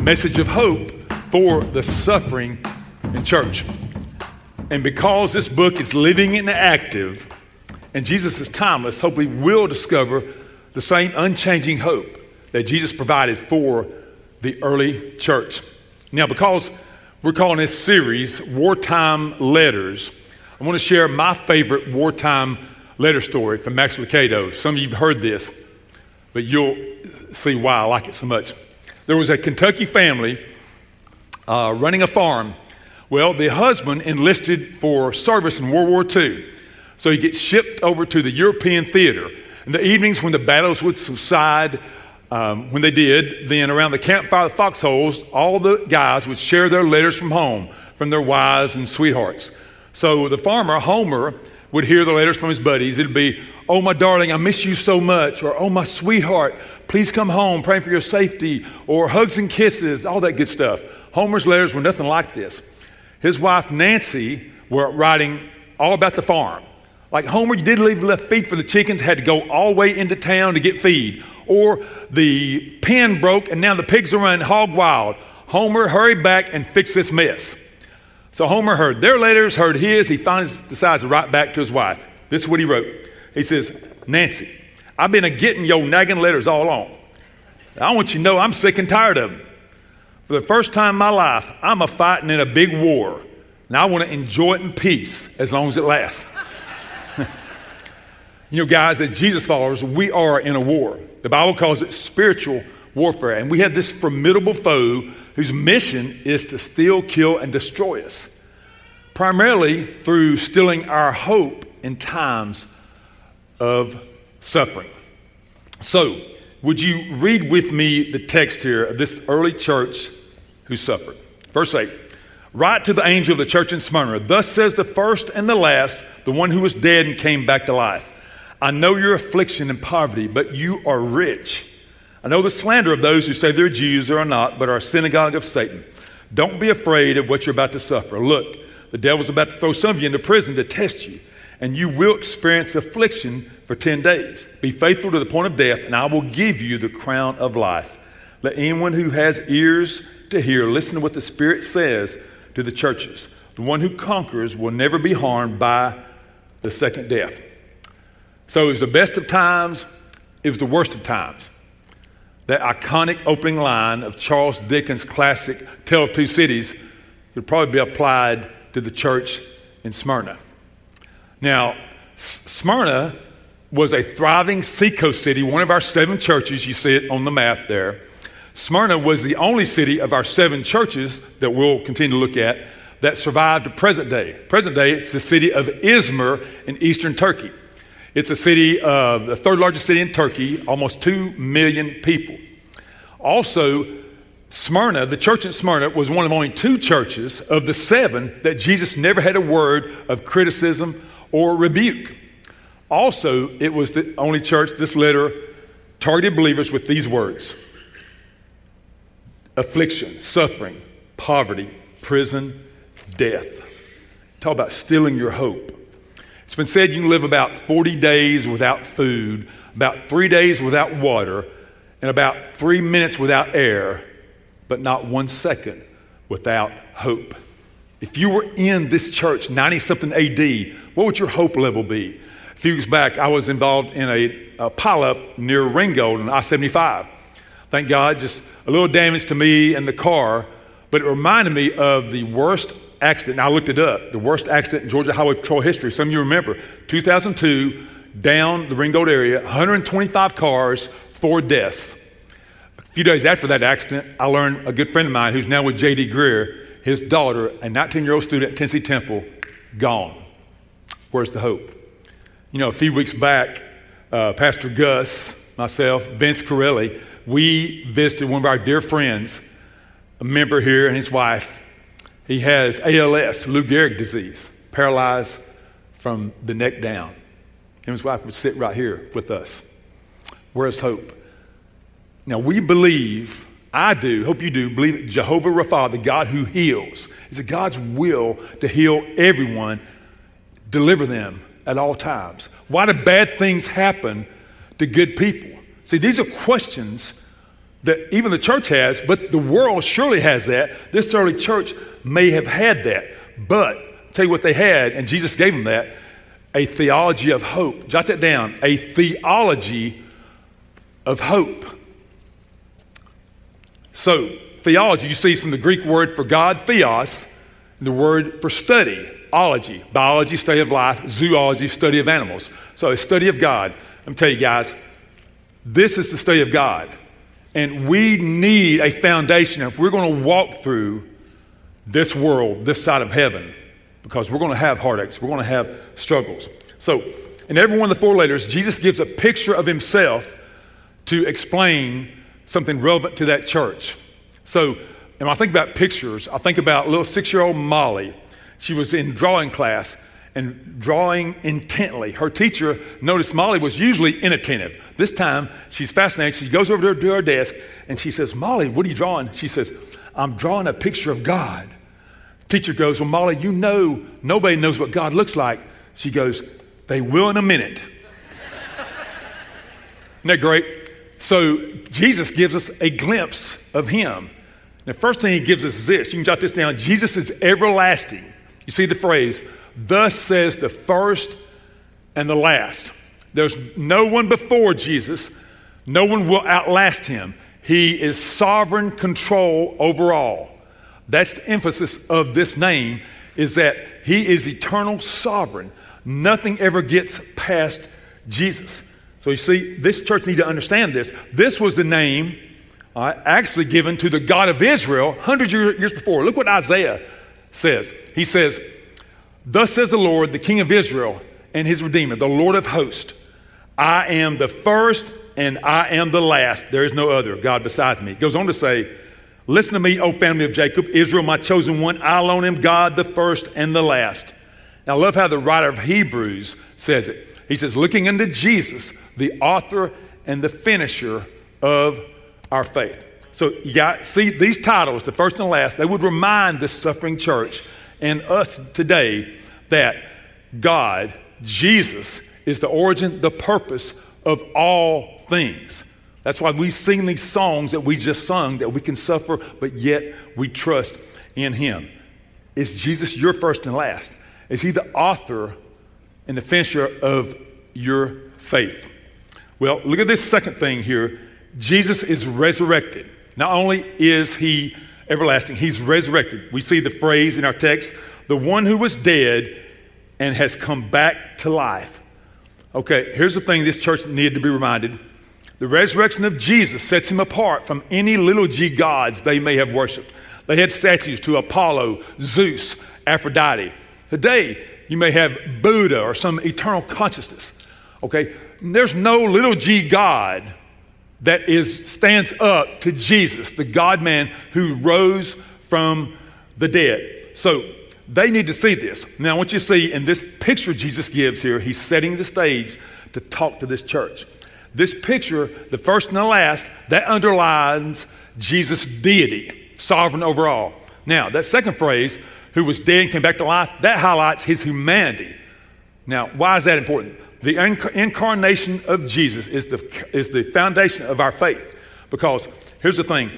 message of hope for the suffering in church. And because this book is living and active, and Jesus is timeless, hopefully we'll discover the same unchanging hope that Jesus provided for the early church. Now, because we're calling this series Wartime Letters, I want to share my favorite wartime letter story from Max Lucado. Some of you have heard this, but you'll see why I like it so much. There was a Kentucky family uh, running a farm. Well, the husband enlisted for service in World War II. So he gets shipped over to the European theater. In the evenings, when the battles would subside, um, when they did, then around the campfire the foxholes, all the guys would share their letters from home, from their wives and sweethearts. So the farmer, Homer, would hear the letters from his buddies. It'd be, Oh, my darling, I miss you so much. Or, Oh, my sweetheart, please come home, praying for your safety. Or hugs and kisses, all that good stuff. Homer's letters were nothing like this. His wife, Nancy, were writing all about the farm. Like Homer, you did leave left feed for the chickens, had to go all the way into town to get feed. Or the pen broke and now the pigs are running hog wild. Homer, hurry back and fix this mess. So Homer heard their letters, heard his. He finally decides to write back to his wife. This is what he wrote. He says, Nancy, I've been a getting your nagging letters all along. I want you to know I'm sick and tired of them. For the first time in my life, I'm a fighting in a big war. And I want to enjoy it in peace as long as it lasts. you know, guys, as Jesus followers, we are in a war. The Bible calls it spiritual warfare. And we have this formidable foe whose mission is to steal, kill, and destroy us, primarily through stealing our hope in times of suffering. So, would you read with me the text here of this early church who suffered? Verse 8 Write to the angel of the church in Smyrna, thus says the first and the last, the one who was dead and came back to life. I know your affliction and poverty, but you are rich. I know the slander of those who say they're Jews or are not, but are a synagogue of Satan. Don't be afraid of what you're about to suffer. Look, the devil's about to throw some of you into prison to test you, and you will experience affliction for 10 days. Be faithful to the point of death, and I will give you the crown of life. Let anyone who has ears to hear listen to what the Spirit says to the churches. The one who conquers will never be harmed by the second death. So it was the best of times, it was the worst of times. That iconic opening line of Charles Dickens' classic Tale of Two Cities could probably be applied to the church in Smyrna. Now, Smyrna was a thriving seacoast city, one of our seven churches. You see it on the map there. Smyrna was the only city of our seven churches that we'll continue to look at that survived to present day. Present day, it's the city of Izmir in eastern Turkey. It's a city, uh, the third largest city in Turkey, almost two million people. Also, Smyrna, the church in Smyrna, was one of only two churches of the seven that Jesus never had a word of criticism or rebuke. Also, it was the only church this letter targeted believers with these words affliction, suffering, poverty, prison, death. Talk about stealing your hope. It's been said you can live about 40 days without food, about three days without water, and about three minutes without air, but not one second without hope. If you were in this church 90 something AD, what would your hope level be? Few weeks back, I was involved in a, a pileup near Ringgold on I 75. Thank God, just a little damage to me and the car, but it reminded me of the worst accident. I looked it up, the worst accident in Georgia Highway Patrol history. Some of you remember 2002, down the Ringgold area, 125 cars, four deaths. A few days after that accident, I learned a good friend of mine who's now with J.D. Greear, his daughter, a 19 year old student at Tennessee Temple, gone. Where's the hope? You know, a few weeks back, uh, Pastor Gus, myself, Vince Corelli, we visited one of our dear friends a member here and his wife. He has ALS, Lou Gehrig disease, paralyzed from the neck down. And his wife would sit right here with us. Where's hope? Now, we believe, I do, hope you do, believe Jehovah Rapha, the God who heals. It's God's will to heal everyone, deliver them at all times. Why do bad things happen to good people? See, these are questions that even the church has, but the world surely has that. This early church may have had that. But I'll tell you what they had, and Jesus gave them that a theology of hope. Jot that down a theology of hope. So, theology, you see, is from the Greek word for God, theos, and the word for study, ology, biology, study of life, zoology, study of animals. So, a study of God. I'm telling you guys, this is the study of God. And we need a foundation if we're going to walk through this world, this side of heaven, because we're going to have heartaches, we're going to have struggles. So, in every one of the four letters, Jesus gives a picture of himself to explain something relevant to that church. So, when I think about pictures, I think about little six year old Molly. She was in drawing class and drawing intently. Her teacher noticed Molly was usually inattentive. This time, she's fascinated. She goes over to her desk and she says, Molly, what are you drawing? She says, I'm drawing a picture of God. Teacher goes, Well, Molly, you know nobody knows what God looks like. She goes, They will in a minute. Isn't that great? So Jesus gives us a glimpse of him. The first thing he gives us is this. You can jot this down. Jesus is everlasting. You see the phrase, Thus says the first and the last. There's no one before Jesus, no one will outlast him. He is sovereign control over all. That's the emphasis of this name is that he is eternal sovereign. Nothing ever gets past Jesus. So you see, this church need to understand this. This was the name uh, actually given to the God of Israel hundreds of years before. Look what Isaiah says. He says, Thus says the Lord, the King of Israel and his Redeemer, the Lord of hosts I am the first and I am the last. There is no other God besides me. It goes on to say, Listen to me, O family of Jacob, Israel, my chosen one. I alone am God, the first and the last. Now, I love how the writer of Hebrews says it. He says, Looking unto Jesus, the author and the finisher of our faith. So, you got, see, these titles, the first and the last, they would remind the suffering church and us today that God, Jesus, is the origin, the purpose of all things. That's why we sing these songs that we just sung, that we can suffer, but yet we trust in Him. Is Jesus your first and last? Is He the author and the finisher of your faith? Well, look at this second thing here. Jesus is resurrected. Not only is He everlasting, He's resurrected. We see the phrase in our text the one who was dead and has come back to life. Okay, here's the thing this church needed to be reminded. The resurrection of Jesus sets him apart from any little g gods they may have worshiped. They had statues to Apollo, Zeus, Aphrodite. Today, you may have Buddha or some eternal consciousness. Okay, there's no little g God that is stands up to Jesus, the God man who rose from the dead. So they need to see this. Now, what you to see in this picture Jesus gives here, he's setting the stage to talk to this church. This picture, the first and the last, that underlines Jesus' deity, sovereign over all. Now, that second phrase, who was dead and came back to life, that highlights his humanity. Now, why is that important? The inc- incarnation of Jesus is the, is the foundation of our faith. Because here's the thing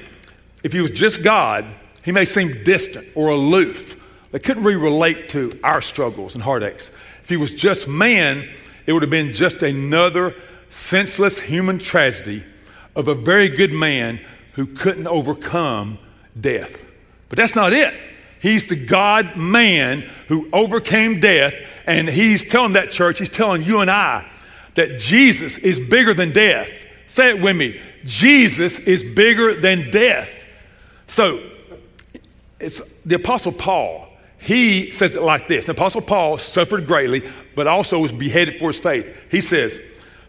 if he was just God, he may seem distant or aloof they couldn't really relate to our struggles and heartaches. If he was just man, it would have been just another senseless human tragedy of a very good man who couldn't overcome death. But that's not it. He's the God man who overcame death, and he's telling that church, he's telling you and I that Jesus is bigger than death. Say it with me Jesus is bigger than death. So, it's the Apostle Paul he says it like this. The Apostle Paul suffered greatly, but also was beheaded for his faith. He says,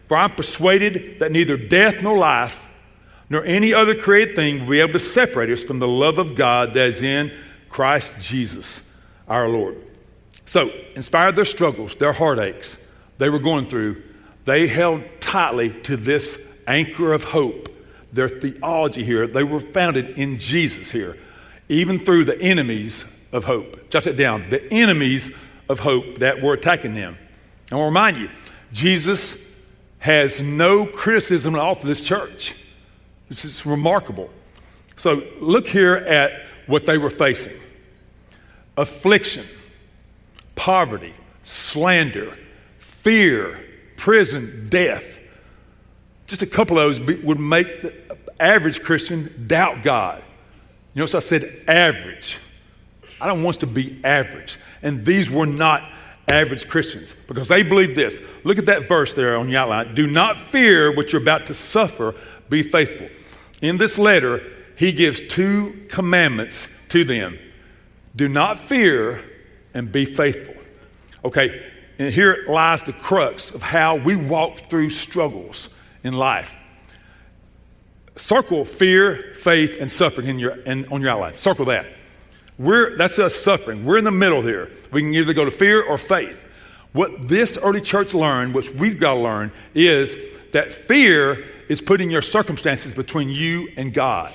For I'm persuaded that neither death nor life, nor any other created thing will be able to separate us from the love of God that is in Christ Jesus our Lord. So, inspired their struggles, their heartaches they were going through, they held tightly to this anchor of hope. Their theology here, they were founded in Jesus here, even through the enemies of hope. Jot it down the enemies of hope that were attacking them. I want to remind you, Jesus has no criticism at all for this church. This is remarkable. So look here at what they were facing affliction, poverty, slander, fear, prison, death. Just a couple of those would make the average Christian doubt God. You notice I said average. I don't want us to be average. And these were not average Christians because they believed this. Look at that verse there on the outline. Do not fear what you're about to suffer, be faithful. In this letter, he gives two commandments to them do not fear and be faithful. Okay, and here lies the crux of how we walk through struggles in life. Circle fear, faith, and suffering in your, in, on your outline. Circle that. We're, that's us suffering. We're in the middle here. We can either go to fear or faith. What this early church learned, which we've got to learn, is that fear is putting your circumstances between you and God.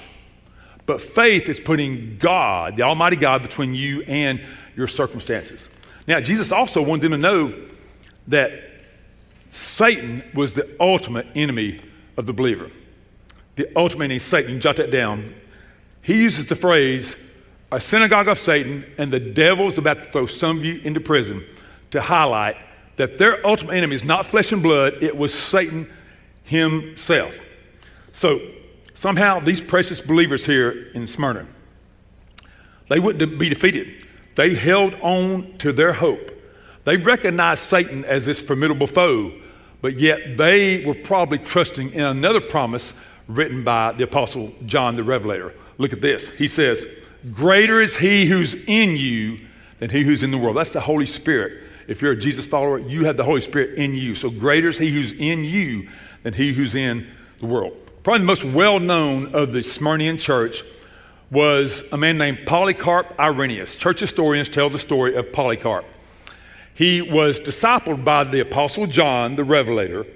But faith is putting God, the Almighty God, between you and your circumstances. Now, Jesus also wanted them to know that Satan was the ultimate enemy of the believer. The ultimate enemy, Satan, jot that down. He uses the phrase, a synagogue of Satan, and the devil's about to throw some of you into prison to highlight that their ultimate enemy is not flesh and blood, it was Satan himself. So somehow these precious believers here in Smyrna, they wouldn't be defeated. They held on to their hope. They recognized Satan as this formidable foe, but yet they were probably trusting in another promise written by the Apostle John the Revelator. Look at this. He says, Greater is he who's in you than he who's in the world. That's the Holy Spirit. If you're a Jesus follower, you have the Holy Spirit in you. So greater is he who's in you than he who's in the world. Probably the most well known of the Smyrnian church was a man named Polycarp Irenaeus. Church historians tell the story of Polycarp. He was discipled by the Apostle John, the Revelator,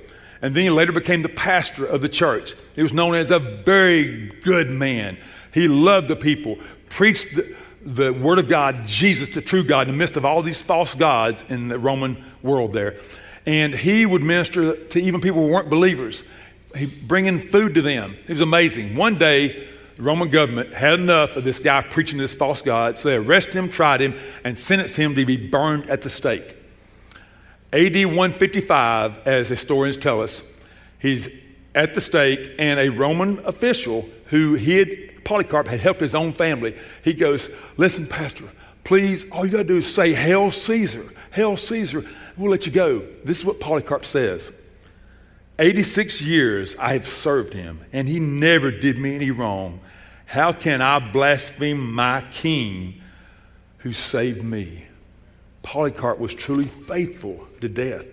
and then he later became the pastor of the church. He was known as a very good man. He loved the people, preached the, the Word of God, Jesus, the true God, in the midst of all these false gods in the Roman world there. And he would minister to even people who weren't believers. He bringing food to them. It was amazing. One day, the Roman government had enough of this guy preaching this false God, so they arrested him, tried him, and sentenced him to be burned at the stake. AD 155, as historians tell us, he's at the stake, and a Roman official who hid Polycarp had helped his own family. He goes, Listen, Pastor, please, all you got to do is say, Hail Caesar, Hail Caesar. We'll let you go. This is what Polycarp says 86 years I have served him, and he never did me any wrong. How can I blaspheme my king who saved me? Polycarp was truly faithful to death.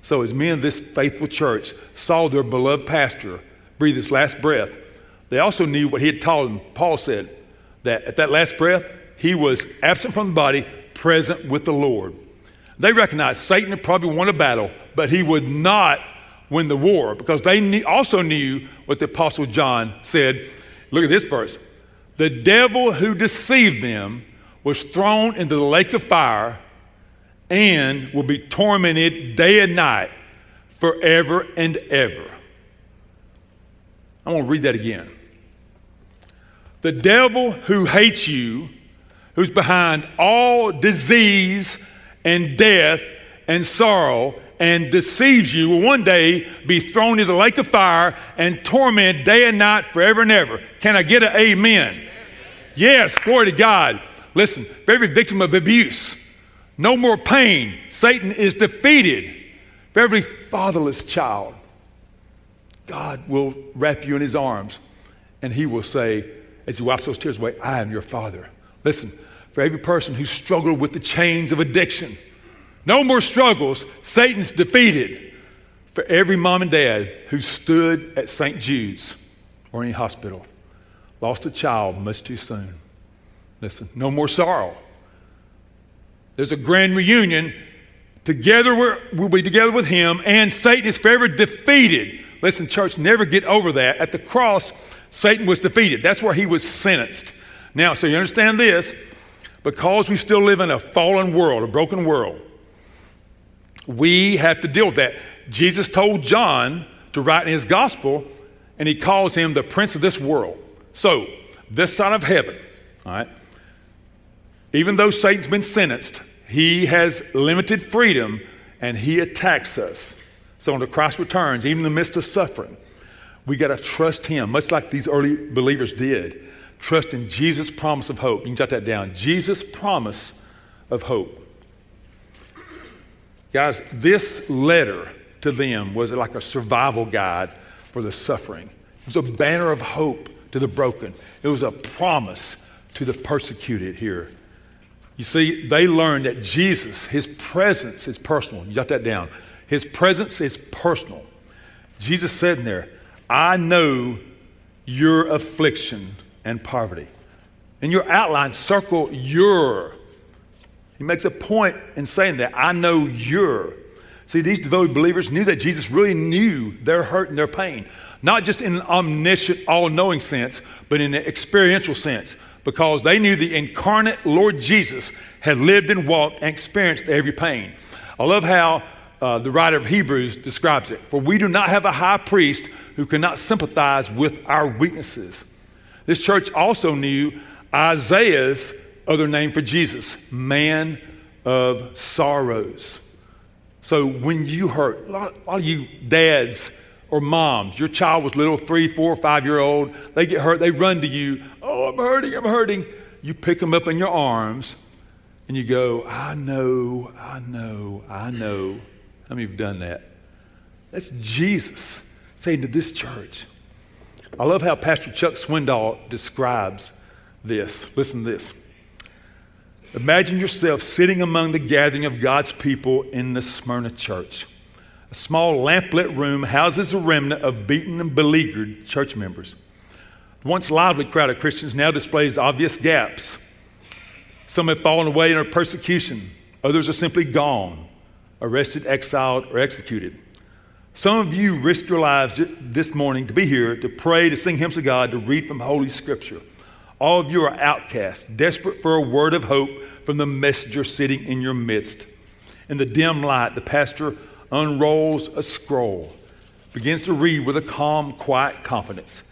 So, as men of this faithful church saw their beloved pastor breathe his last breath, they also knew what he had taught them. Paul said that at that last breath, he was absent from the body, present with the Lord. They recognized Satan had probably won a battle, but he would not win the war because they also knew what the Apostle John said. Look at this verse. The devil who deceived them was thrown into the lake of fire and will be tormented day and night forever and ever. I'm going to read that again. The devil who hates you, who's behind all disease and death and sorrow and deceives you will one day be thrown into the lake of fire and tormented day and night forever and ever. Can I get an amen? Yes, glory to God. Listen, for every victim of abuse, no more pain. Satan is defeated. For every fatherless child, God will wrap you in his arms and he will say, as he wipes those tears away, I am your father. Listen, for every person who struggled with the chains of addiction, no more struggles. Satan's defeated. For every mom and dad who stood at St. Jude's or any hospital. Lost a child much too soon. Listen, no more sorrow. There's a grand reunion. Together we will be together with him, and Satan is forever defeated. Listen, church, never get over that. At the cross, Satan was defeated. That's where he was sentenced. Now, so you understand this, because we still live in a fallen world, a broken world, we have to deal with that. Jesus told John to write in his gospel, and he calls him the prince of this world. So, this side of heaven, all right, even though Satan's been sentenced, he has limited freedom and he attacks us. So, when the Christ returns, even in the midst of suffering, we got to trust him, much like these early believers did. Trust in Jesus' promise of hope. You can jot that down. Jesus' promise of hope. Guys, this letter to them was like a survival guide for the suffering. It was a banner of hope to the broken, it was a promise to the persecuted here. You see, they learned that Jesus, his presence is personal. You jot that down. His presence is personal. Jesus said in there, I know your affliction and poverty. In your outline, circle your he makes a point in saying that. I know you're. See, these devoted believers knew that Jesus really knew their hurt and their pain, not just in an omniscient, all knowing sense, but in an experiential sense, because they knew the incarnate Lord Jesus had lived and walked and experienced every pain. I love how uh, the writer of Hebrews describes it. For we do not have a high priest who cannot sympathize with our weaknesses. This church also knew Isaiah's other name for Jesus, man of sorrows. So when you hurt, a lot, a lot, of you dads or moms, your child was little, three, four, five year old, they get hurt, they run to you, oh, I'm hurting, I'm hurting. You pick them up in your arms and you go, I know, I know, I know. How many have done that? That's Jesus saying to this church. I love how Pastor Chuck Swindoll describes this. Listen to this. Imagine yourself sitting among the gathering of God's people in the Smyrna church. A small lamplit room houses a remnant of beaten and beleaguered church members. The once lively crowd of Christians now displays obvious gaps. Some have fallen away in persecution, others are simply gone, arrested, exiled, or executed. Some of you risked your lives this morning to be here, to pray, to sing hymns to God, to read from Holy Scripture. All of you are outcasts, desperate for a word of hope from the messenger sitting in your midst. In the dim light, the pastor unrolls a scroll, begins to read with a calm, quiet confidence.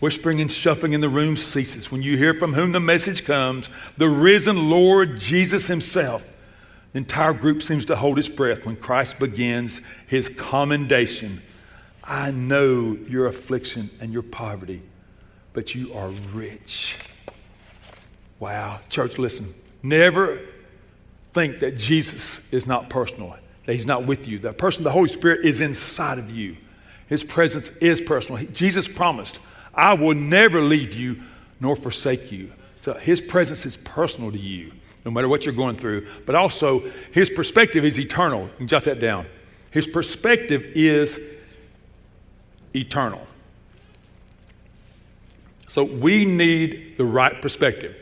Whispering and shuffling in the room ceases when you hear from whom the message comes the risen Lord Jesus Himself. The entire group seems to hold its breath when Christ begins His commendation. I know your affliction and your poverty, but you are rich. Wow. Church, listen. Never think that Jesus is not personal, that he's not with you. That person, the Holy Spirit, is inside of you. His presence is personal. Jesus promised, I will never leave you nor forsake you. So his presence is personal to you, no matter what you're going through. But also, his perspective is eternal. You can jot that down. His perspective is eternal. So we need the right perspective.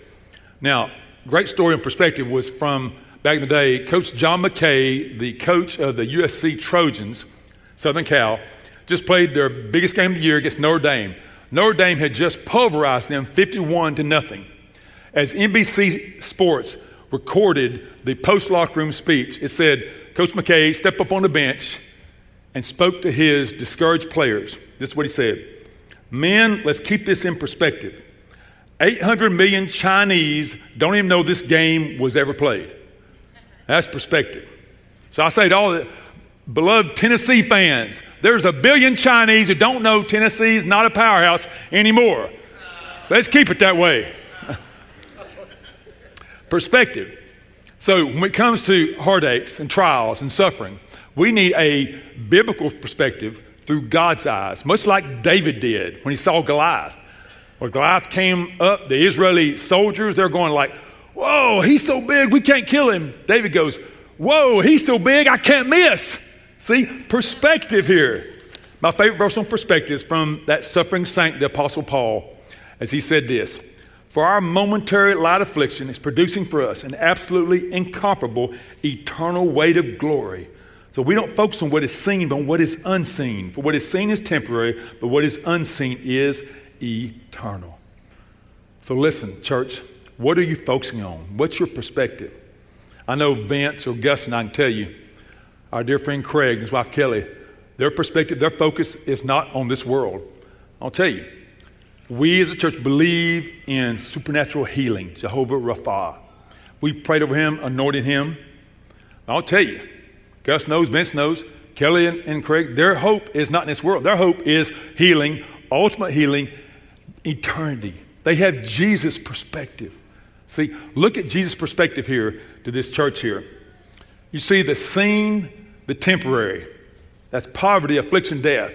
Now, great story and perspective was from back in the day. Coach John McKay, the coach of the USC Trojans, Southern Cal, just played their biggest game of the year against Notre Dame. Notre Dame had just pulverized them 51 to nothing. As NBC Sports recorded the post locker room speech, it said, Coach McKay stepped up on the bench and spoke to his discouraged players. This is what he said Men, let's keep this in perspective. 800 million Chinese don't even know this game was ever played. That's perspective. So I say to all the beloved Tennessee fans, there's a billion Chinese who don't know Tennessee's not a powerhouse anymore. Let's keep it that way. perspective. So when it comes to heartaches and trials and suffering, we need a biblical perspective through God's eyes, much like David did when he saw Goliath. When Goliath came up, the Israeli soldiers, they're going like, whoa, he's so big, we can't kill him. David goes, whoa, he's so big, I can't miss. See, perspective here. My favorite verse on perspective is from that suffering saint, the Apostle Paul, as he said this For our momentary light affliction is producing for us an absolutely incomparable eternal weight of glory. So we don't focus on what is seen, but on what is unseen. For what is seen is temporary, but what is unseen is eternal. So listen, church, what are you focusing on? What's your perspective? I know Vince or Gus and I can tell you, our dear friend Craig and his wife Kelly, their perspective, their focus is not on this world. I'll tell you, we as a church believe in supernatural healing, Jehovah Rapha. We prayed over him, anointed him. I'll tell you, Gus knows, Vince knows, Kelly and, and Craig, their hope is not in this world. Their hope is healing, ultimate healing, eternity. They have Jesus' perspective. See, look at Jesus' perspective here to this church here. You see the seen, the temporary. That's poverty, affliction, death.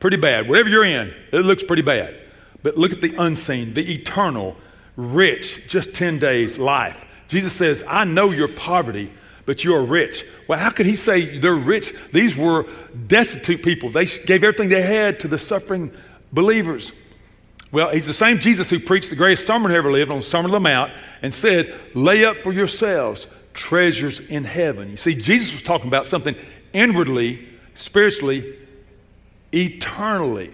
Pretty bad. Whatever you're in, it looks pretty bad. But look at the unseen, the eternal, rich, just 10 days life. Jesus says, I know your poverty, but you are rich. Well, how could he say they're rich? These were destitute people. They gave everything they had to the suffering believers. Well, he's the same Jesus who preached the greatest sermon ever lived on the Sermon on the Mount and said, Lay up for yourselves treasures in heaven. You see, Jesus was talking about something inwardly, spiritually, eternally.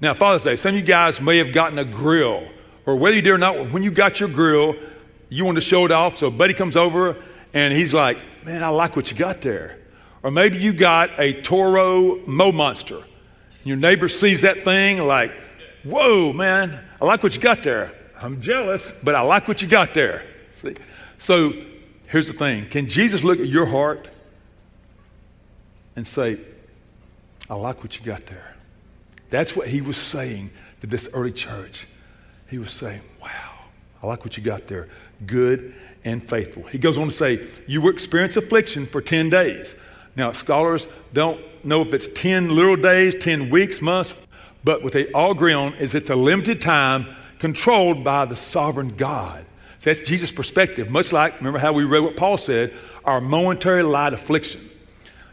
Now, Father's Day, some of you guys may have gotten a grill, or whether you did or not, when you got your grill, you want to show it off. So buddy comes over and he's like, Man, I like what you got there. Or maybe you got a Toro Mo Monster. Your neighbor sees that thing like, Whoa, man, I like what you got there. I'm jealous, but I like what you got there. See? So here's the thing Can Jesus look at your heart and say, I like what you got there? That's what he was saying to this early church. He was saying, Wow, I like what you got there. Good and faithful. He goes on to say, You will experience affliction for 10 days. Now, scholars don't know if it's 10 literal days, 10 weeks, months, but what they all agree on is it's a limited time controlled by the sovereign God. So that's Jesus' perspective, much like, remember how we read what Paul said, our momentary light affliction.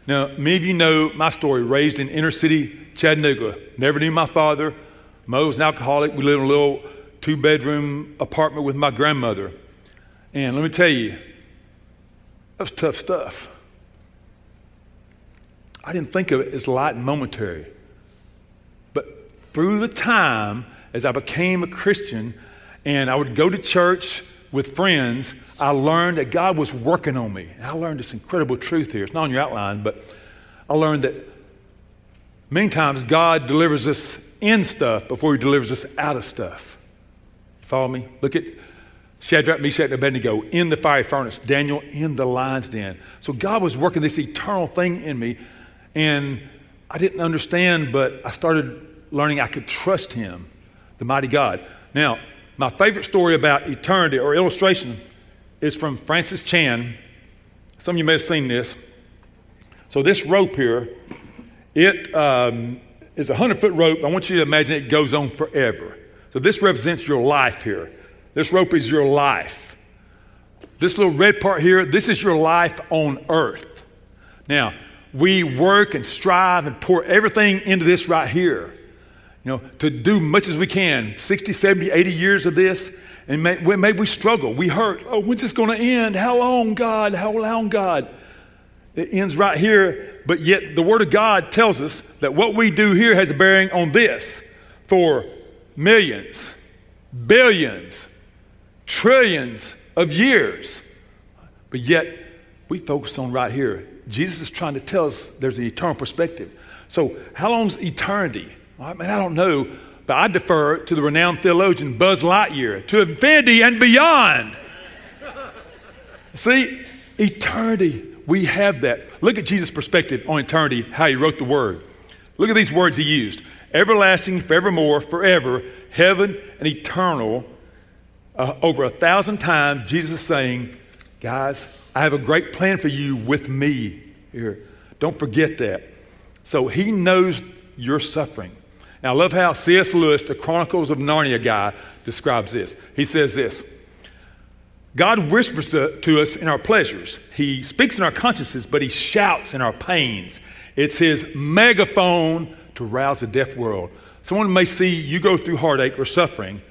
Now, many of you know my story, raised in inner city Chattanooga. Never knew my father. Mo was an alcoholic. We lived in a little two bedroom apartment with my grandmother. And let me tell you, that was tough stuff. I didn't think of it as light and momentary. But through the time, as I became a Christian and I would go to church with friends, I learned that God was working on me. And I learned this incredible truth here. It's not on your outline, but I learned that many times God delivers us in stuff before He delivers us out of stuff. Follow me? Look at Shadrach, Meshach, and Abednego in the fiery furnace, Daniel in the lion's den. So God was working this eternal thing in me, and I didn't understand, but I started learning I could trust Him, the mighty God. Now, my favorite story about eternity or illustration is from Francis Chan. Some of you may have seen this. So, this rope here, it um, is a 100 foot rope. I want you to imagine it goes on forever. So, this represents your life here. This rope is your life. This little red part here, this is your life on earth. Now, we work and strive and pour everything into this right here you know, to do much as we can 60, 70, 80 years of this. And may, maybe we struggle. We hurt. Oh, when's this going to end? How long, God? How long, God? It ends right here. But yet, the Word of God tells us that what we do here has a bearing on this for millions, billions, trillions of years. But yet, we focus on right here. Jesus is trying to tell us there's an eternal perspective. So, how long's eternity? I mean, I don't know, but I defer to the renowned theologian Buzz Lightyear to infinity and beyond. See, eternity, we have that. Look at Jesus' perspective on eternity, how he wrote the word. Look at these words he used everlasting, forevermore, forever, heaven, and eternal. Uh, over a thousand times, Jesus is saying, Guys, I have a great plan for you with me here. Don't forget that. So he knows your suffering. Now, I love how C.S. Lewis, the Chronicles of Narnia guy, describes this. He says this God whispers to us in our pleasures, He speaks in our consciences, but He shouts in our pains. It's His megaphone to rouse a deaf world. Someone may see you go through heartache or suffering,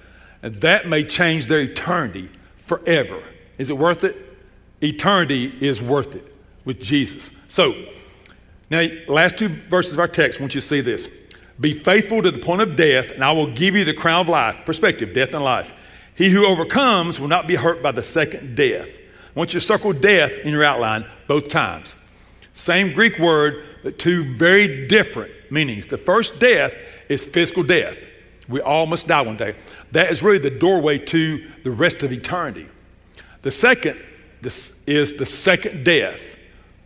and that may change their eternity forever. Is it worth it? Eternity is worth it with Jesus. So, now, last two verses of our text, I want you to see this. Be faithful to the point of death, and I will give you the crown of life. Perspective, death and life. He who overcomes will not be hurt by the second death. I want you to circle death in your outline both times. Same Greek word, two very different meanings. The first death is physical death. We all must die one day. That is really the doorway to the rest of eternity. The second this is the second death.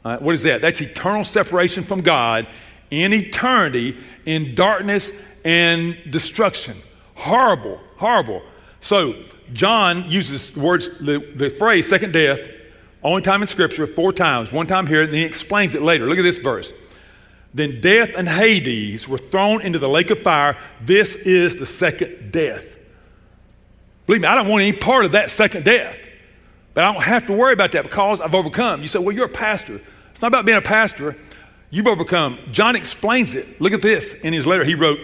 Uh, what is that? That's eternal separation from God in eternity in darkness and destruction. Horrible, horrible. So, John uses the words, the, the phrase second death, only time in Scripture, four times. One time here, and then he explains it later. Look at this verse. Then death and Hades were thrown into the lake of fire. This is the second death. Believe me, I don't want any part of that second death. But I don't have to worry about that because I've overcome. You say, well, you're a pastor. It's not about being a pastor. You've overcome. John explains it. Look at this in his letter. He wrote,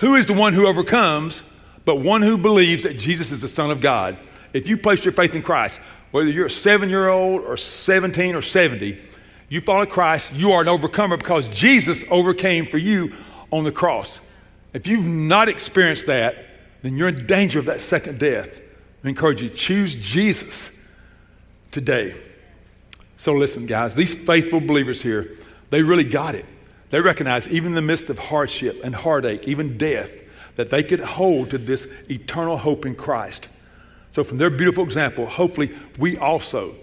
Who is the one who overcomes but one who believes that Jesus is the Son of God? If you place your faith in Christ, whether you're a seven year old or 17 or 70, you follow Christ, you are an overcomer because Jesus overcame for you on the cross. If you've not experienced that, then you're in danger of that second death. I encourage you, choose Jesus today. So listen, guys, these faithful believers here, they really got it. They recognize, even in the midst of hardship and heartache, even death, that they could hold to this eternal hope in Christ. So, from their beautiful example, hopefully we also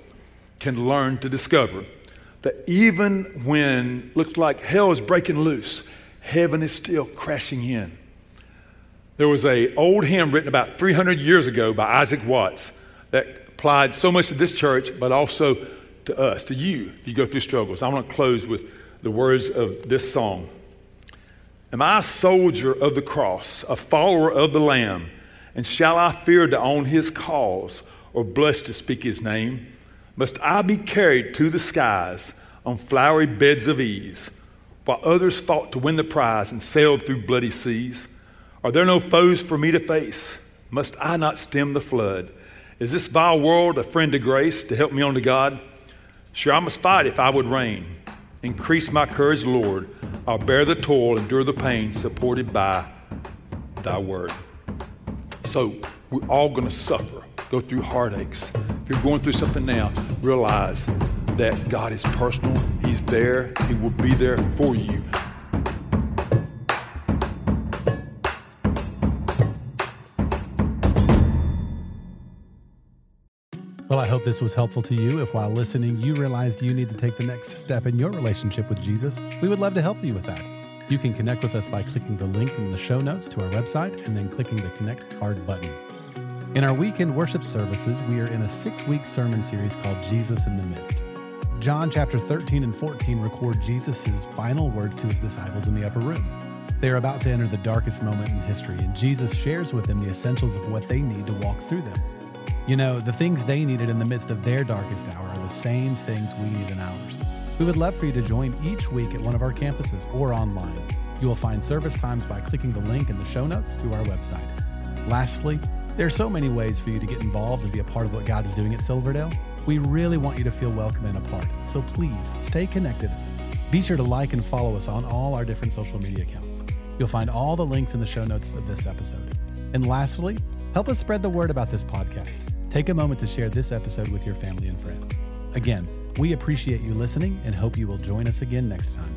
can learn to discover that even when looks like hell is breaking loose, heaven is still crashing in. There was a old hymn written about 300 years ago by Isaac Watts that applied so much to this church, but also to us, to you, if you go through struggles. I want to close with the words of this song Am I a soldier of the cross, a follower of the Lamb? And shall I fear to own his cause or blush to speak his name? Must I be carried to the skies on flowery beds of ease, while others fought to win the prize and sailed through bloody seas? Are there no foes for me to face? Must I not stem the flood? Is this vile world a friend to grace to help me on to God? Sure, I must fight if I would reign. Increase my courage, Lord. I'll bear the toil, endure the pain, supported by thy word. So, we're all going to suffer, go through heartaches. If you're going through something now, realize that God is personal. He's there. He will be there for you. Well, I hope this was helpful to you. If while listening, you realized you need to take the next step in your relationship with Jesus, we would love to help you with that. You can connect with us by clicking the link in the show notes to our website and then clicking the Connect card button. In our weekend worship services, we are in a six week sermon series called Jesus in the Midst. John chapter 13 and 14 record Jesus' final words to his disciples in the upper room. They are about to enter the darkest moment in history, and Jesus shares with them the essentials of what they need to walk through them. You know, the things they needed in the midst of their darkest hour are the same things we need in ours. We would love for you to join each week at one of our campuses or online. You will find service times by clicking the link in the show notes to our website. Lastly, there are so many ways for you to get involved and be a part of what God is doing at Silverdale. We really want you to feel welcome and a part, so please stay connected. Be sure to like and follow us on all our different social media accounts. You'll find all the links in the show notes of this episode. And lastly, help us spread the word about this podcast. Take a moment to share this episode with your family and friends. Again, we appreciate you listening and hope you will join us again next time.